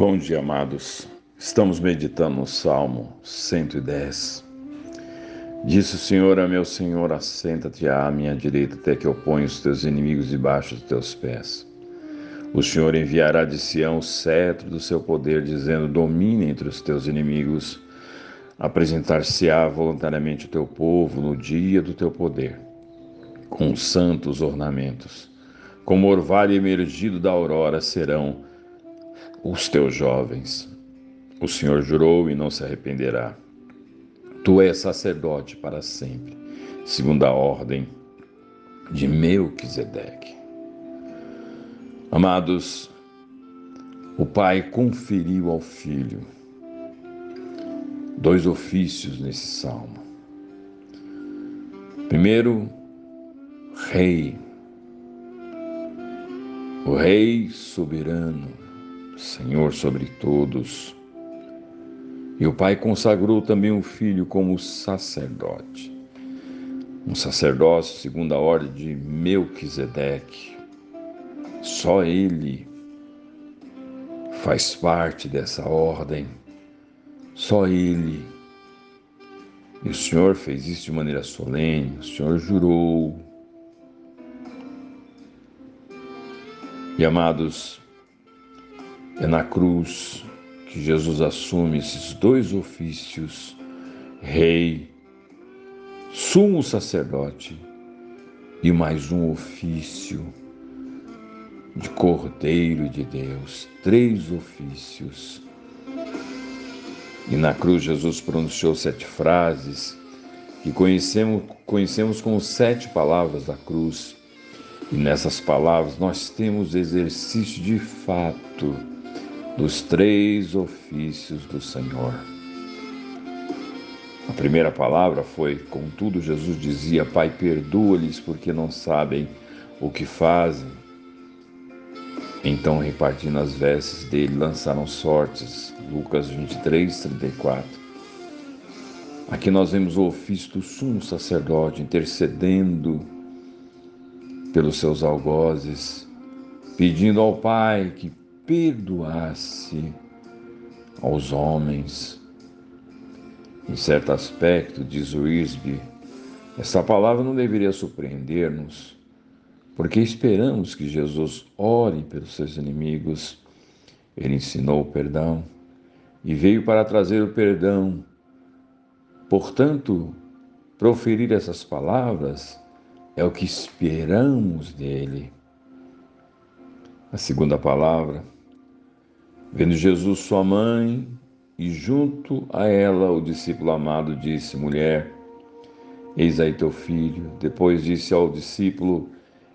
Bom dia, amados. Estamos meditando no Salmo 110. Disse o Senhor a meu Senhor: Assenta-te à minha direita, até que eu ponha os teus inimigos debaixo dos teus pés. O Senhor enviará de Sião o cetro do seu poder, dizendo: Domine entre os teus inimigos. Apresentar-se-á voluntariamente o teu povo no dia do teu poder, com santos ornamentos. Como orvalho emergido da aurora serão os teus jovens. O Senhor jurou e não se arrependerá. Tu és sacerdote para sempre, segundo a ordem de Melquisedeque. Amados, o Pai conferiu ao Filho dois ofícios nesse salmo. Primeiro, Rei, o Rei soberano, Senhor sobre todos. E o Pai consagrou também o Filho como sacerdote. Um sacerdócio segundo a ordem de Melquisedeque. Só ele faz parte dessa ordem. Só ele. E o Senhor fez isso de maneira solene, o Senhor jurou. E amados, é na cruz que Jesus assume esses dois ofícios, rei, sumo sacerdote e mais um ofício de Cordeiro de Deus, três ofícios. E na cruz Jesus pronunciou sete frases que conhecemos, conhecemos como sete palavras da cruz. E nessas palavras nós temos exercício de fato dos três ofícios do Senhor. A primeira palavra foi: Contudo, Jesus dizia, Pai, perdoa-lhes porque não sabem o que fazem. Então, repartindo as vestes dele, lançaram sortes. Lucas 23, 34. Aqui nós vemos o ofício do sumo sacerdote intercedendo pelos seus algozes, pedindo ao Pai que perdoasse aos homens. Em certo aspecto, diz o Isby, essa palavra não deveria surpreender-nos, porque esperamos que Jesus ore pelos seus inimigos. Ele ensinou o perdão e veio para trazer o perdão. Portanto, proferir essas palavras é o que esperamos dele. A segunda palavra Vendo Jesus sua mãe e junto a ela o discípulo amado disse: Mulher, eis aí teu filho. Depois disse ao discípulo: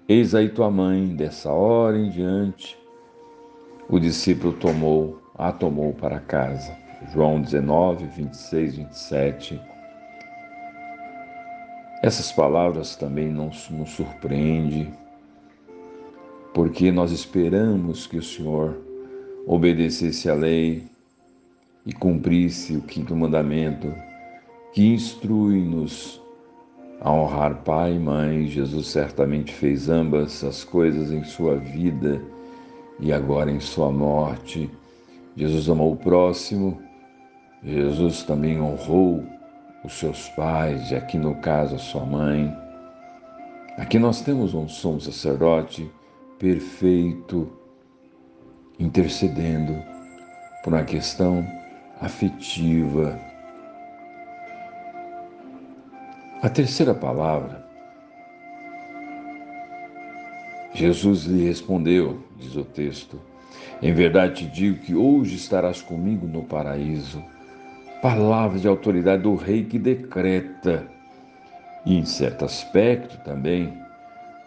Eis aí tua mãe. Dessa hora em diante, o discípulo tomou, a tomou para casa. João 19, 26, 27. Essas palavras também não nos surpreendem, porque nós esperamos que o Senhor obedecesse à lei e cumprisse o quinto mandamento, que instrui-nos a honrar pai e mãe. Jesus certamente fez ambas as coisas em sua vida e agora em sua morte. Jesus amou o próximo, Jesus também honrou os seus pais, e aqui no caso a sua mãe. Aqui nós temos um sumo sacerdote perfeito, intercedendo por uma questão afetiva. A terceira palavra, Jesus lhe respondeu, diz o texto: Em verdade te digo que hoje estarás comigo no paraíso. Palavra de autoridade do rei que decreta. E em certo aspecto também,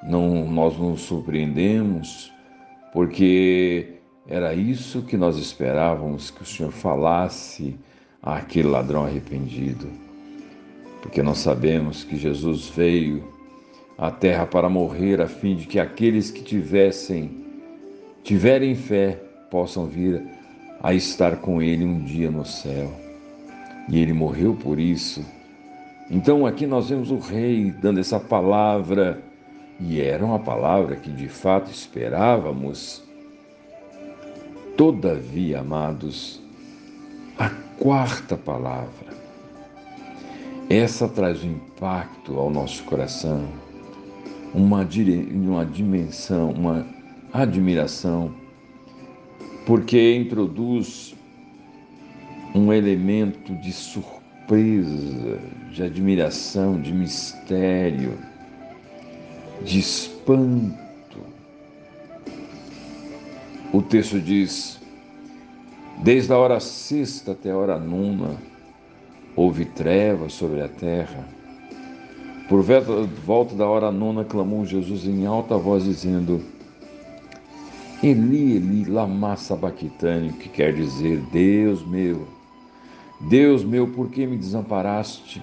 não, nós nos surpreendemos, porque era isso que nós esperávamos que o Senhor falasse àquele ladrão arrependido. Porque nós sabemos que Jesus veio à terra para morrer a fim de que aqueles que tivessem tiverem fé possam vir a estar com ele um dia no céu. E ele morreu por isso. Então aqui nós vemos o rei dando essa palavra e era uma palavra que de fato esperávamos Todavia, amados, a quarta palavra, essa traz um impacto ao nosso coração, uma, uma dimensão, uma admiração, porque introduz um elemento de surpresa, de admiração, de mistério, de espanto. O texto diz: Desde a hora sexta até a hora nona, houve trevas sobre a terra. Por volta da hora nona, clamou Jesus em alta voz, dizendo: Eli, Eli, lama sabachthani, que quer dizer, Deus meu, Deus meu, por que me desamparaste?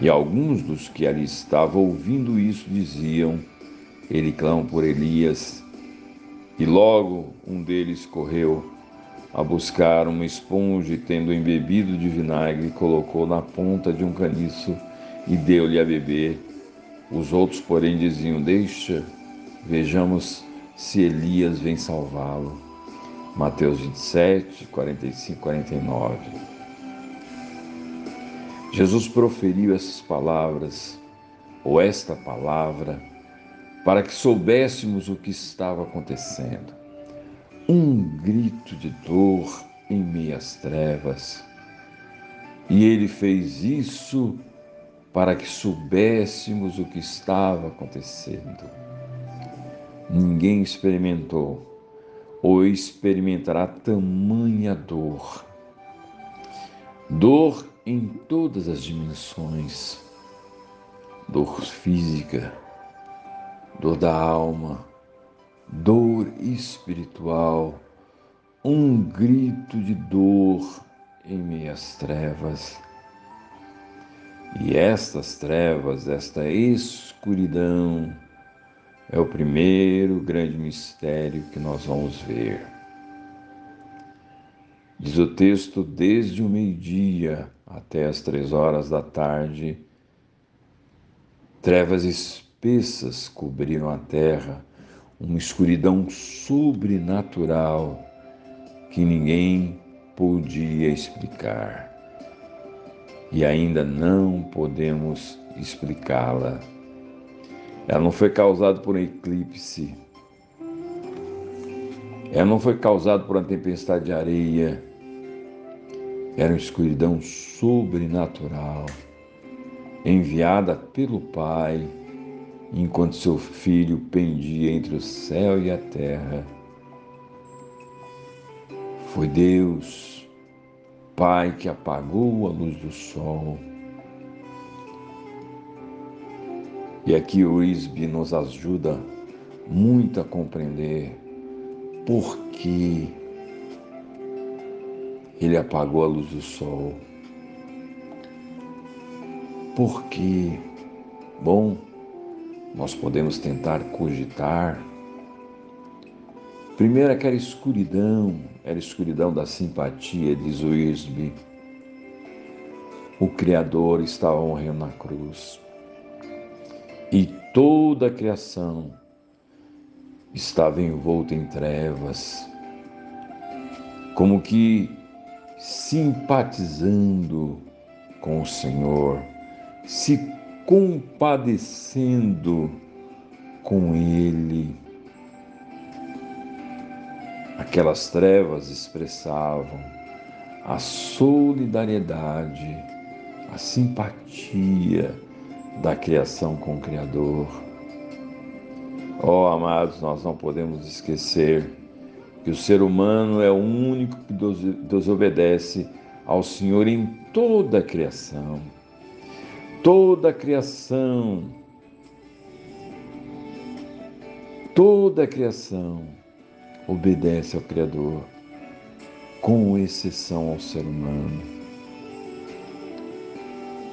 E alguns dos que ali estavam ouvindo isso diziam: Ele clama por Elias. E logo um deles correu a buscar uma esponja e, tendo embebido de vinagre, colocou na ponta de um caniço e deu-lhe a beber. Os outros, porém, diziam: Deixa, vejamos se Elias vem salvá-lo. Mateus 27, 45, 49. Jesus proferiu essas palavras, ou esta palavra, para que soubéssemos o que estava acontecendo. Um grito de dor em meias trevas. E ele fez isso para que soubéssemos o que estava acontecendo. Ninguém experimentou ou experimentará tamanha dor. Dor em todas as dimensões: dor física, dor da alma, dor espiritual, um grito de dor em meias trevas. E estas trevas, esta escuridão, é o primeiro grande mistério que nós vamos ver. Diz o texto: desde o meio-dia até as três horas da tarde, trevas espessas cobriram a terra, uma escuridão sobrenatural que ninguém podia explicar. E ainda não podemos explicá-la ela não foi causada por um eclipse. Ela não foi causada por uma tempestade de areia. Era uma escuridão sobrenatural, enviada pelo Pai, enquanto seu filho pendia entre o céu e a terra. Foi Deus, Pai, que apagou a luz do sol E aqui o ISB nos ajuda muito a compreender por que ele apagou a luz do sol. Porque, bom, nós podemos tentar cogitar. Primeiro, aquela escuridão, era escuridão da simpatia, diz o Isby. O Criador estava morrendo na cruz e toda a criação estava envolta em trevas, como que simpatizando com o Senhor, se compadecendo com Ele. Aquelas trevas expressavam a solidariedade, a simpatia, da criação com o Criador. Oh, amados, nós não podemos esquecer que o ser humano é o único que desobedece ao Senhor em toda a criação. Toda a criação, toda a criação obedece ao Criador, com exceção ao ser humano.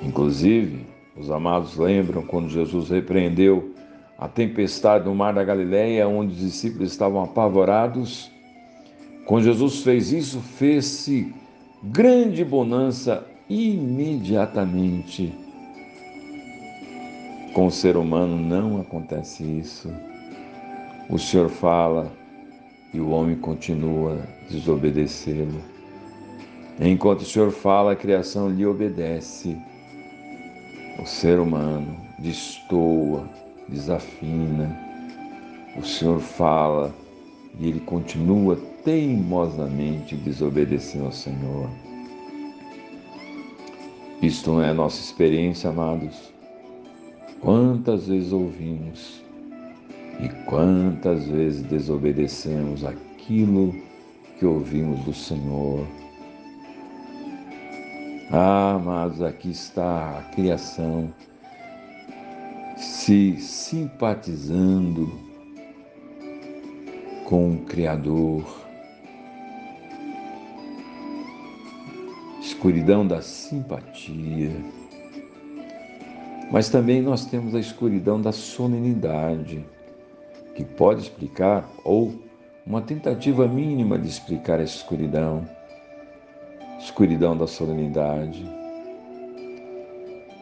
Inclusive, os amados lembram quando Jesus repreendeu a tempestade no mar da Galileia, onde os discípulos estavam apavorados. Quando Jesus fez isso, fez-se grande bonança imediatamente. Com o ser humano não acontece isso. O Senhor fala: e o homem continua desobedecê-lo. Enquanto o Senhor fala, a criação lhe obedece. O ser humano destoa, desafina. O Senhor fala e ele continua teimosamente desobedecendo ao Senhor. Isto não é nossa experiência, amados. Quantas vezes ouvimos e quantas vezes desobedecemos aquilo que ouvimos do Senhor. Ah, amados, aqui está a criação se simpatizando com o Criador. Escuridão da simpatia. Mas também nós temos a escuridão da solenidade que pode explicar, ou uma tentativa mínima de explicar essa escuridão, escuridão da solenidade.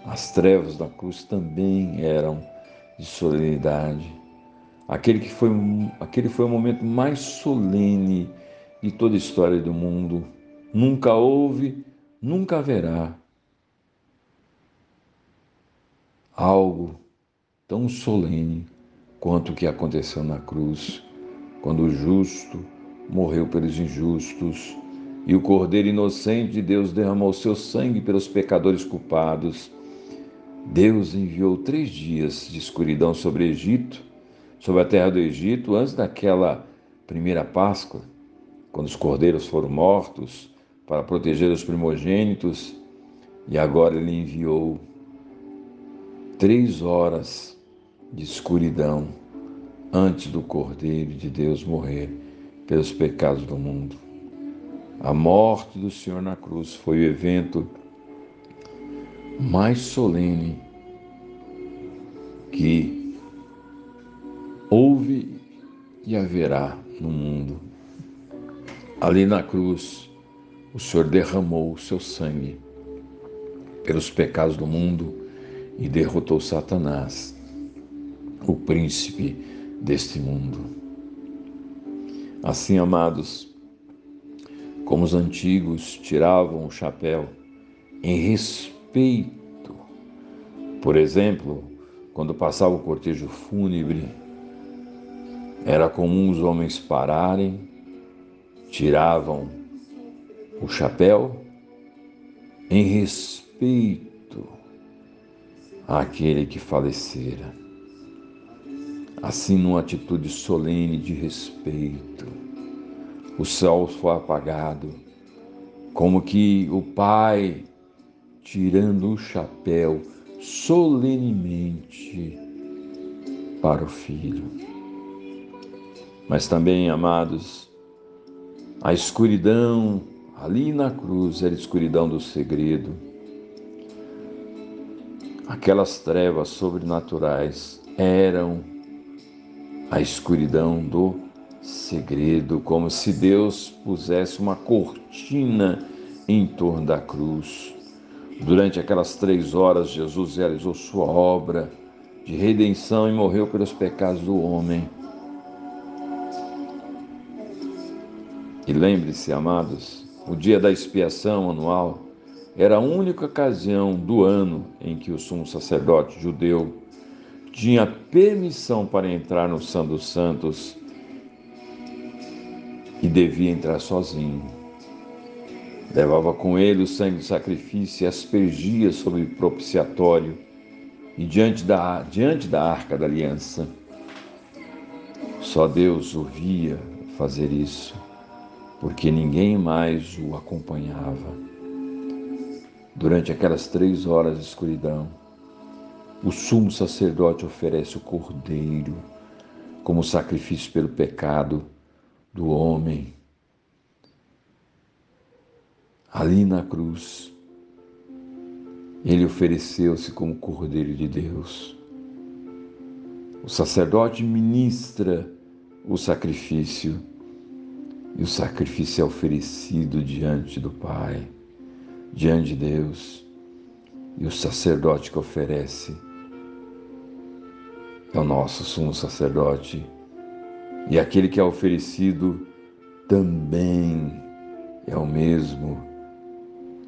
As trevas da cruz também eram de solenidade. Aquele que foi, aquele foi o momento mais solene de toda a história do mundo. Nunca houve, nunca haverá algo tão solene quanto o que aconteceu na cruz, quando o justo morreu pelos injustos e o Cordeiro inocente de Deus derramou seu sangue pelos pecadores culpados. Deus enviou três dias de escuridão sobre o Egito, sobre a terra do Egito, antes daquela primeira Páscoa, quando os cordeiros foram mortos para proteger os primogênitos, e agora ele enviou três horas de escuridão antes do Cordeiro de Deus morrer pelos pecados do mundo. A morte do Senhor na cruz foi o evento mais solene que houve e haverá no mundo. Ali na cruz, o Senhor derramou o seu sangue pelos pecados do mundo e derrotou Satanás o príncipe deste mundo. Assim, amados, como os antigos tiravam o chapéu em respeito, por exemplo, quando passava o cortejo fúnebre, era comum os homens pararem, tiravam o chapéu em respeito àquele que falecera assim numa atitude solene de respeito. O sol foi apagado, como que o pai tirando o chapéu solenemente para o filho. Mas também, amados, a escuridão ali na cruz era a escuridão do segredo. Aquelas trevas sobrenaturais eram a escuridão do segredo, como se Deus pusesse uma cortina em torno da cruz. Durante aquelas três horas, Jesus realizou sua obra de redenção e morreu pelos pecados do homem. E lembre-se, amados, o dia da expiação anual era a única ocasião do ano em que o sumo sacerdote judeu tinha permissão para entrar no Santo dos Santos e devia entrar sozinho. Levava com ele o sangue do sacrifício e aspergia sobre o propiciatório e diante da, diante da arca da aliança. Só Deus o via fazer isso, porque ninguém mais o acompanhava. Durante aquelas três horas de escuridão, o sumo sacerdote oferece o cordeiro como sacrifício pelo pecado do homem. Ali na cruz, ele ofereceu-se como cordeiro de Deus. O sacerdote ministra o sacrifício e o sacrifício é oferecido diante do Pai, diante de Deus. E o sacerdote que oferece é o nosso sumo sacerdote, E aquele que é oferecido também é o mesmo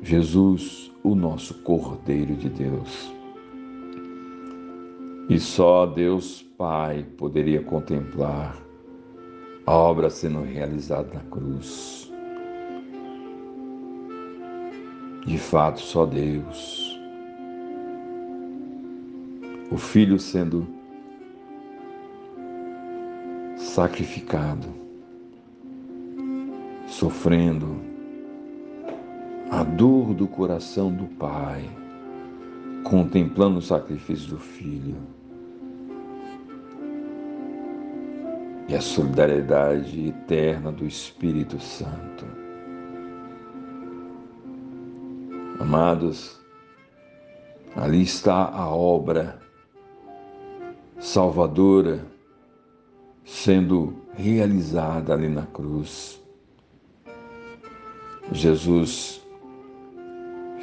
Jesus, o nosso Cordeiro de Deus. E só Deus Pai poderia contemplar a obra sendo realizada na cruz. De fato, só Deus. O Filho sendo sacrificado, sofrendo a dor do coração do Pai, contemplando o sacrifício do Filho e a solidariedade eterna do Espírito Santo. Amados, ali está a obra salvadora sendo realizada ali na cruz. Jesus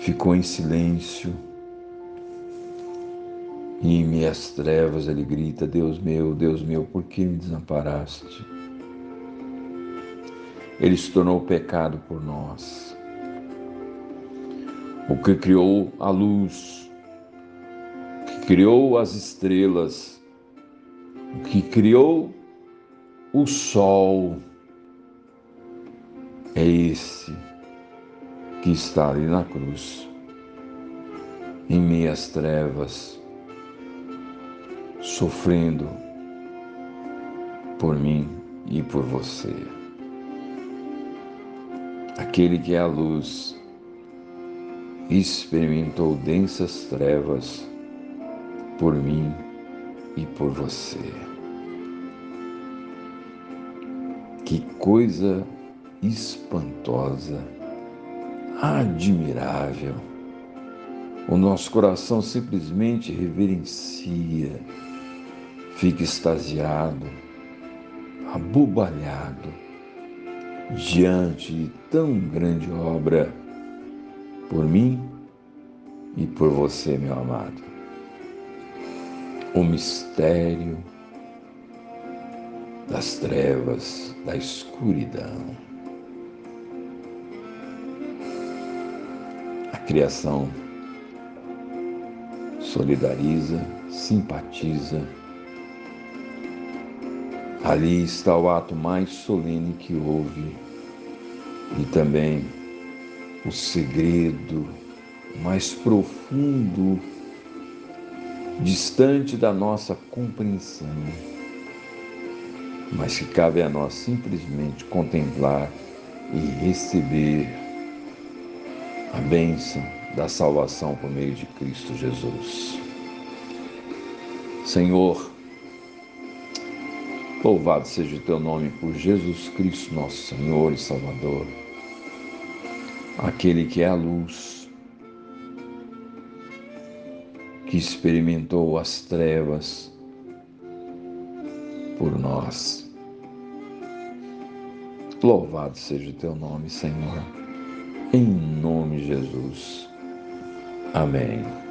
ficou em silêncio e em minhas trevas ele grita: Deus meu, Deus meu, por que me desamparaste? Ele se tornou pecado por nós. O que criou a luz, que criou as estrelas, o que criou o sol, é esse que está ali na cruz, em meias trevas, sofrendo por mim e por você. Aquele que é a luz experimentou densas trevas por mim e por você. Que coisa espantosa, admirável. O nosso coração simplesmente reverencia fica extasiado, abobalhado diante de tão grande obra por mim e por você, meu amado. O mistério das trevas, da escuridão. A criação solidariza, simpatiza, Ali está o ato mais solene que houve e também o segredo mais profundo, distante da nossa compreensão, mas que cabe a nós simplesmente contemplar e receber a bênção da salvação por meio de Cristo Jesus. Senhor, Louvado seja o teu nome por Jesus Cristo, nosso Senhor e Salvador, aquele que é a luz, que experimentou as trevas por nós. Louvado seja o teu nome, Senhor, em nome de Jesus. Amém.